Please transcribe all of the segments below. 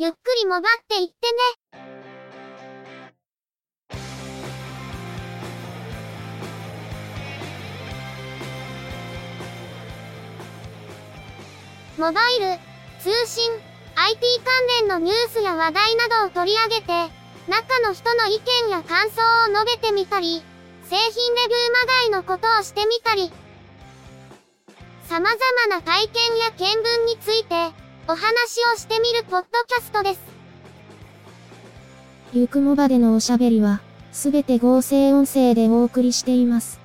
ゆっくりもばっていってね。モバイル、通信、IT 関連のニュースや話題などを取り上げて、中の人の意見や感想を述べてみたり、製品レビューまがいのことをしてみたり、様々な体験や見聞について、お話をしてみるポッドキャストです。ゆくもばでのおしゃべりは、すべて合成音声でお送りしています。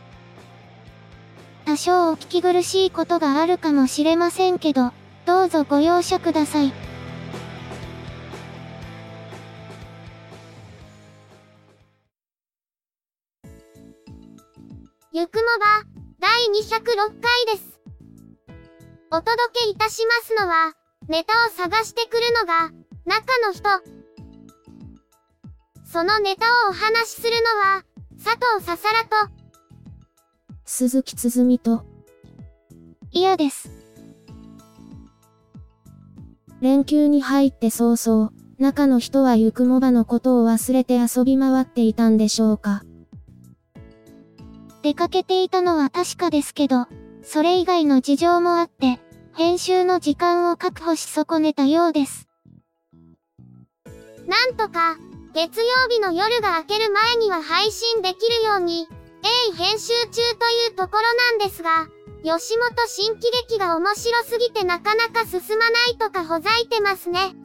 多少お聞き苦しいことがあるかもしれませんけど、どうぞご容赦ください。ゆくもば、第206回です。お届けいたしますのは、ネタを探してくるのが、中の人。そのネタをお話しするのは、佐藤ささらと、鈴木つづみと、嫌です。連休に入って早々、中の人はゆくもばのことを忘れて遊び回っていたんでしょうか。出かけていたのは確かですけど、それ以外の事情もあって、編集の時間を確保し損ねたようです。なんとか、月曜日の夜が明ける前には配信できるように、鋭意編集中というところなんですが、吉本新喜劇が面白すぎてなかなか進まないとかほざいてますね。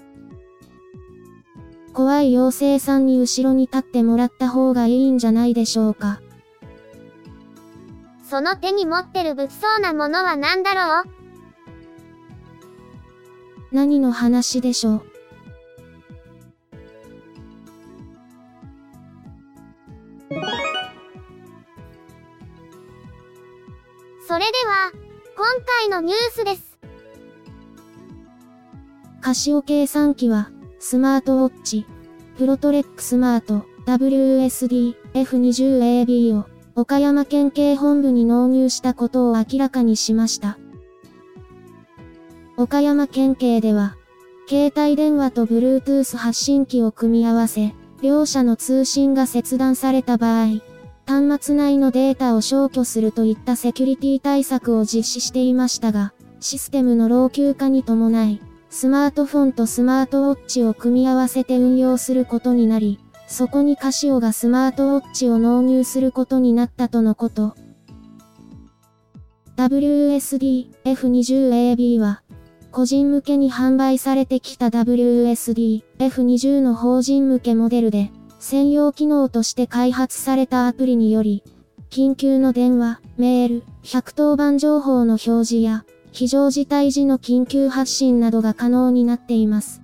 怖い妖精さんに後ろに立ってもらった方がいいんじゃないでしょうか。その手に持ってる物騒なものは何だろう？何の話でしょう？それでは、今回のニュースです。カシオ計算機は、スマートウォッチ、プロトレックスマート、WSD、F20AB を、岡山県警本部に納入したことを明らかにしました。岡山県警では、携帯電話と Bluetooth 発信機を組み合わせ、両者の通信が切断された場合、端末内のデータを消去するといったセキュリティ対策を実施していましたが、システムの老朽化に伴い、スマートフォンとスマートウォッチを組み合わせて運用することになり、そこにカシオがスマートウォッチを納入することになったとのこと。WSD F20AB は、個人向けに販売されてきた WSD F20 の法人向けモデルで、専用機能として開発されたアプリにより、緊急の電話、メール、110番情報の表示や、非常事態時の緊急発信などが可能になっています。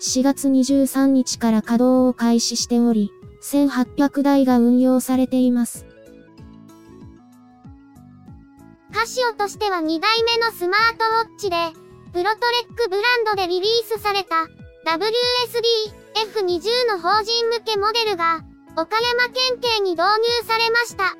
4月23日から稼働を開始しており、1800台が運用されています。カシオとしては2代目のスマートウォッチで、プロトレックブランドでリリースされた WSD F20 の法人向けモデルが岡山県警に導入されました。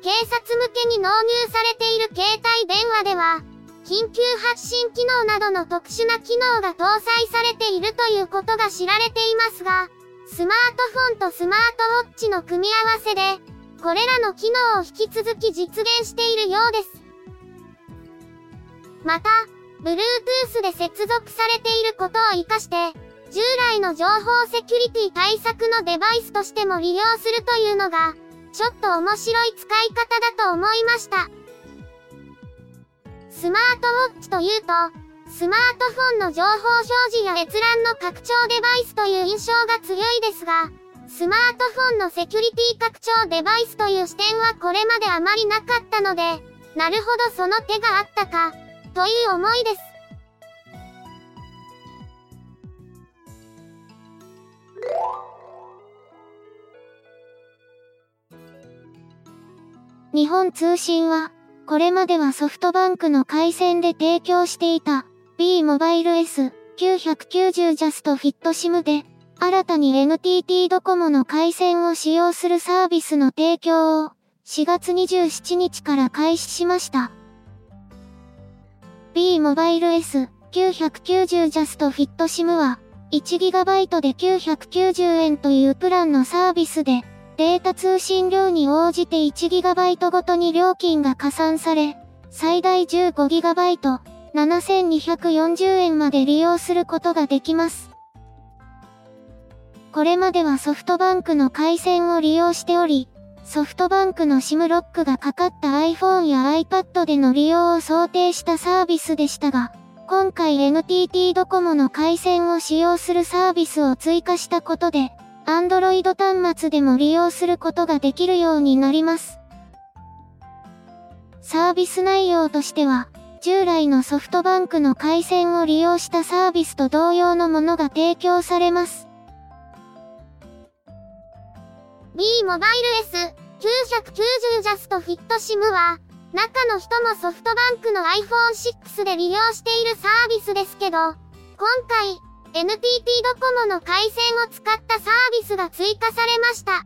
警察向けに納入されている携帯電話では、緊急発信機能などの特殊な機能が搭載されているということが知られていますが、スマートフォンとスマートウォッチの組み合わせで、これらの機能を引き続き実現しているようです。また、Bluetooth で接続されていることを活かして、従来の情報セキュリティ対策のデバイスとしても利用するというのが、ちょっと面白い使い方だと思いました。スマートウォッチというと、スマートフォンの情報表示や閲覧の拡張デバイスという印象が強いですが、スマートフォンのセキュリティ拡張デバイスという視点はこれまであまりなかったので、なるほどその手があったか、という思いです。日本通信は、これまではソフトバンクの回線で提供していた B モバイル S990 ジャストフィット SIM で新たに NTT ドコモの回線を使用するサービスの提供を4月27日から開始しました。B モバイル S 990ジャストフィット SIM は、1GB で990円というプランのサービスで、データ通信量に応じて 1GB ごとに料金が加算され、最大 15GB、7240円まで利用することができます。これまではソフトバンクの回線を利用しており、ソフトバンクの SIM ロックがかかった iPhone や iPad での利用を想定したサービスでしたが、今回 NTT ドコモの回線を使用するサービスを追加したことで、Android 端末でも利用することができるようになります。サービス内容としては、従来のソフトバンクの回線を利用したサービスと同様のものが提供されます。B モバイル S990 ジャストフィット SIM は、中の人もソフトバンクの iPhone6 で利用しているサービスですけど、今回、NTT ドコモの回線を使ったサービスが追加されました。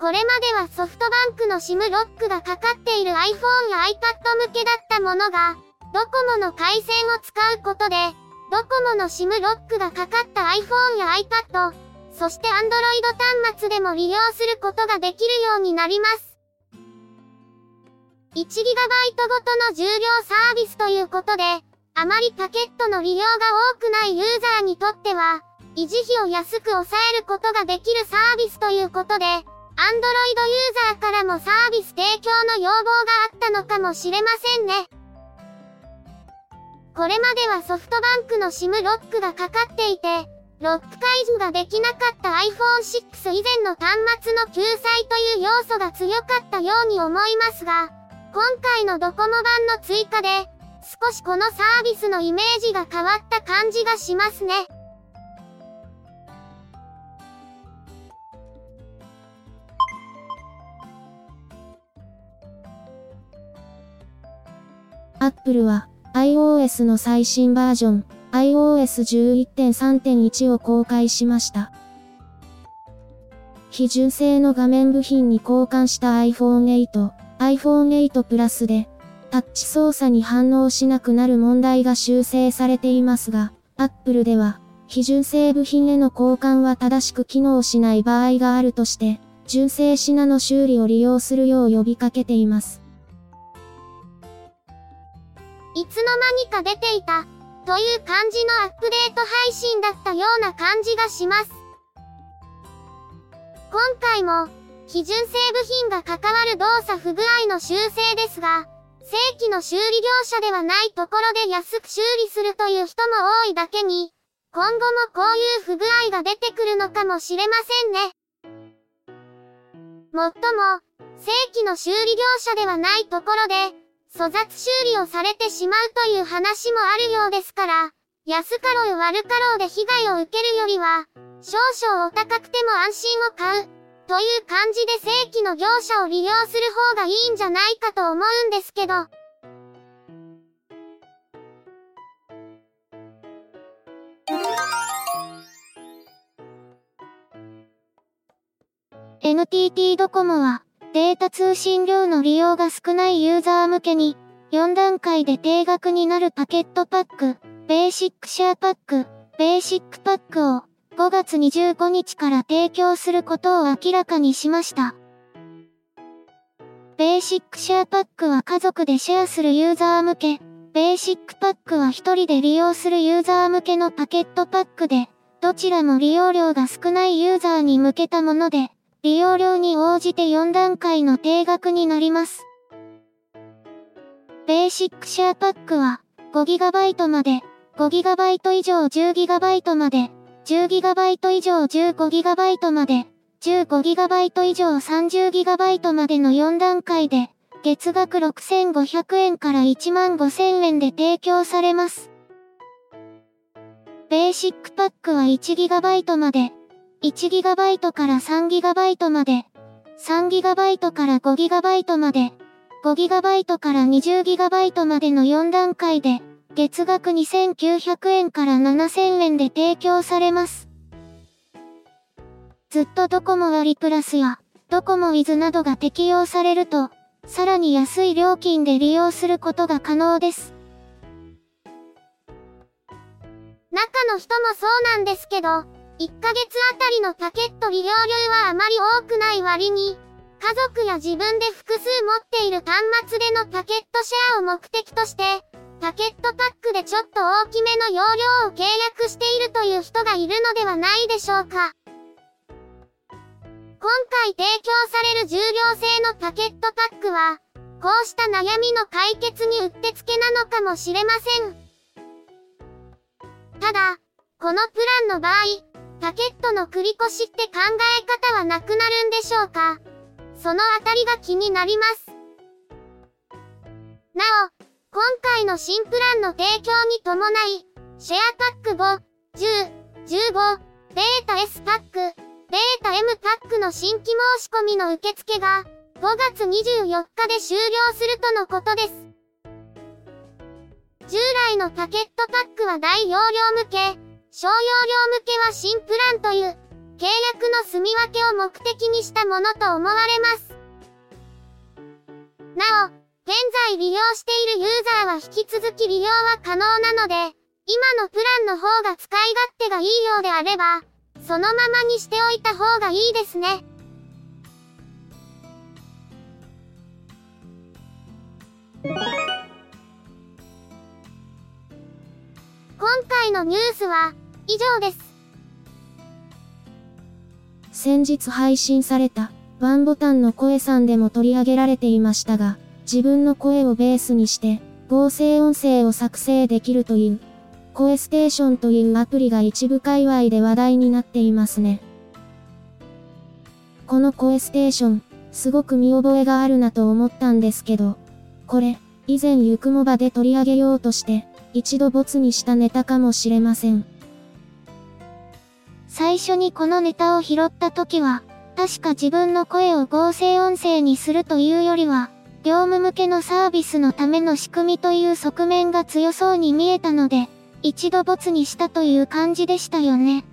これまではソフトバンクの SIM ロックがかかっている iPhone や iPad 向けだったものが、ドコモの回線を使うことで、ドコモの SIM ロックがかかった iPhone や iPad、そして Android 端末でも利用することができるようになります。1GB ごとの重量サービスということで、あまりパケットの利用が多くないユーザーにとっては、維持費を安く抑えることができるサービスということで、Android ユーザーからもサービス提供の要望があったのかもしれませんね。これまではソフトバンクの SIM ロックがかかっていて、ロック解除ができなかった iPhone6 以前の端末の救済という要素が強かったように思いますが、今回のドコモ版の追加で、少しこのサービスのイメージが変わった感じがしますね。Apple は iOS の最新バージョン iOS11.3.1 を公開しました。非純正の画面部品に交換した iPhone 8、iPhone 8 Plus でタッチ操作に反応しなくなる問題が修正されていますが、Apple では非純正部品への交換は正しく機能しない場合があるとして、純正品の修理を利用するよう呼びかけています。いつの間にか出ていた、という感じのアップデート配信だったような感じがします。今回も、非純正部品が関わる動作不具合の修正ですが、正規の修理業者ではないところで安く修理するという人も多いだけに、今後もこういう不具合が出てくるのかもしれませんね。もっとも、正規の修理業者ではないところで、粗雑修理をされてしまうという話もあるようですから、安かろう悪かろうで被害を受けるよりは、少々お高くても安心を買う、という感じで正規の業者を利用する方がいいんじゃないかと思うんですけど。NTT ドコモは、データ通信量の利用が少ないユーザー向けに、4段階で定額になるパケットパック、ベーシックシェアパック、ベーシックパックを5月25日から提供することを明らかにしました。ベーシックシェアパックは家族でシェアするユーザー向け、ベーシックパックは一人で利用するユーザー向けのパケットパックで、どちらも利用量が少ないユーザーに向けたもので、利用量に応じて4段階の定額になります。ベーシックシェアパックは 5GB まで、5GB 以上 10GB まで、10GB 以上 15GB まで、15GB 以上 30GB までの4段階で、月額6500円から15000円で提供されます。ベーシックパックは 1GB まで、1GB から 3GB まで、3GB から 5GB まで、5GB から 20GB までの4段階で、月額2900円から7000円で提供されます。ずっとドコモ割プラスや、ドコモウィズなどが適用されると、さらに安い料金で利用することが可能です。中の人もそうなんですけど、1ヶ月あたりのパケット利用量はあまり多くない割に、家族や自分で複数持っている端末でのパケットシェアを目的として、パケットパックでちょっと大きめの容量を契約しているという人がいるのではないでしょうか。今回提供される重量製のパケットパックは、こうした悩みの解決にうってつけなのかもしれません。ただ、このプランの場合、パケットの繰越しって考え方はなくなるんでしょうか？そのあたりが気になります。なお、今回の新プランの提供に伴い、シェアパック5、10、15、データ S パック、データ M パックの新規申し込みの受付が5月24日で終了するとのことです。従来のパケットパックは大容量向け、小容量向けは新プランという契約の住み分けを目的にしたものと思われます。なお、現在利用しているユーザーは引き続き利用は可能なので、今のプランの方が使い勝手がいいようであれば、そのままにしておいた方がいいですね。今回のニュースは以上です。先日配信されたワンボタンの声さんでも取り上げられていましたが、自分の声をベースにして合成音声を作成できるという声ステーションというアプリが一部界隈で話題になっていますね。この声ステーション、すごく見覚えがあるなと思ったんですけど、これ、以前ゆくもばで取り上げようとして、一度ボツにしたネタかもしれません。最初にこのネタを拾った時は、確か自分の声を合成音声にするというよりは、業務向けのサービスのための仕組みという側面が強そうに見えたので、一度ボツにしたという感じでしたよね。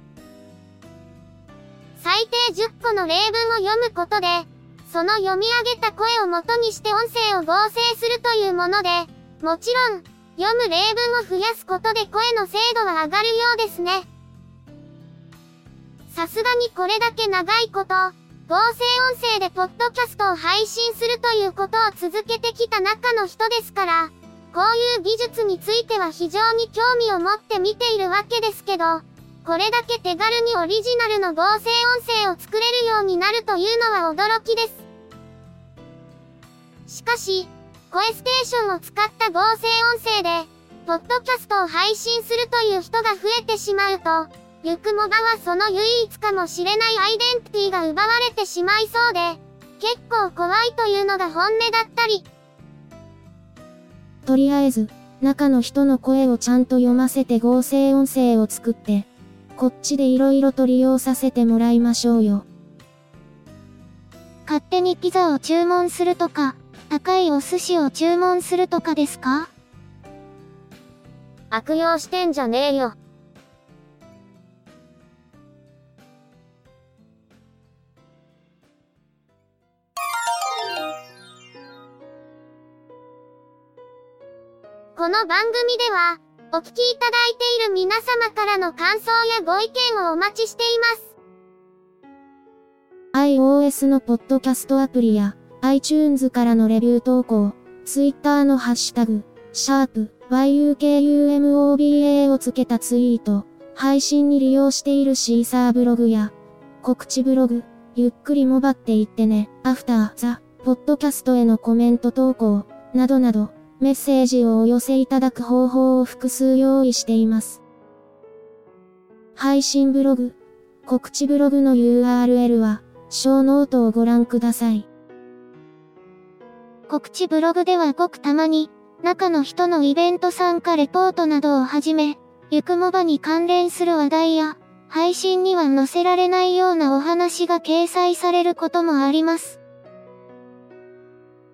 最低10個の例文を読むことで、その読み上げた声を元にして音声を合成するというもので、もちろん、読む例文を増やすことで声の精度は上がるようですね。さすがにこれだけ長いこと、合成音声でポッドキャストを配信するということを続けてきた中の人ですから、こういう技術については非常に興味を持って見ているわけですけど、これだけ手軽にオリジナルの合成音声を作れるようになるというのは驚きです。しかし、声ステーションを使った合成音声で、ポッドキャストを配信するという人が増えてしまうと、ゆくもばはその唯一かもしれないアイデンティティが奪われてしまいそうで、結構怖いというのが本音だったり、とりあえず、中の人の声をちゃんと読ませて合成音声を作って、こっちで色々と利用させてもらいましょうよ。勝手にピザを注文するとか、高いお寿司を注文するとかですか？悪用してんじゃねえよ。この番組では、お聞きいただいている皆様からの感想やご意見をお待ちしています。iOS のポッドキャストアプリや iTunes からのレビュー投稿、Twitter のハッシュタグ、シャープ yukumoba をつけたツイート、配信に利用しているシーサーブログや、告知ブログ、ゆっくりもばっていってね、アフター、ザ、ポッドキャストへのコメント投稿、などなど、メッセージをお寄せいただく方法を複数用意しています。配信ブログ、告知ブログの URL は、ショーノートをご覧ください。告知ブログではごくたまに、中の人のイベント参加レポートなどをはじめ、ゆくもばに関連する話題や、配信には載せられないようなお話が掲載されることもあります。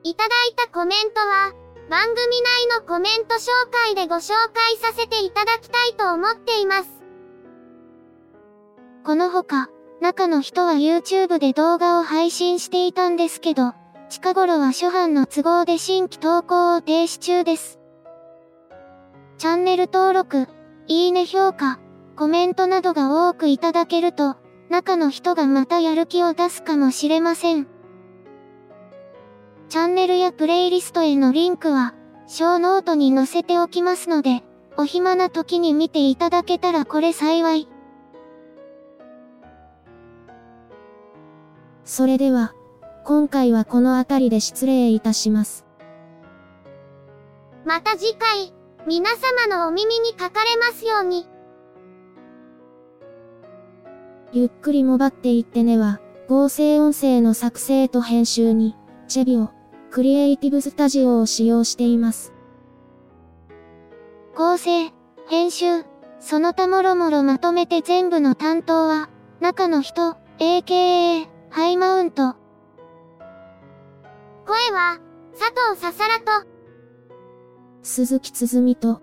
いただいたコメントは、番組内のコメント紹介でご紹介させていただきたいと思っています。このほか、中の人は YouTube で動画を配信していたんですけど、近頃は初版の都合で新規投稿を停止中です。チャンネル登録、いいね評価、コメントなどが多くいただけると、中の人がまたやる気を出すかもしれません。チャンネルやプレイリストへのリンクは、ショーノートに載せておきますので、お暇な時に見ていただけたらこれ幸い。それでは、今回はこの辺りで失礼いたします。また次回、皆様のお耳にかかれますように。ゆっくりもばっていってねは、合成音声の作成と編集に、チェビオ、クリエイティブスタジオを使用しています。構成、編集、その他もろもろまとめて全部の担当は、中の人、AKA、ハイマウント。声は、佐藤ささらと、鈴木つづみと、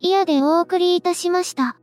イヤでお送りいたしました。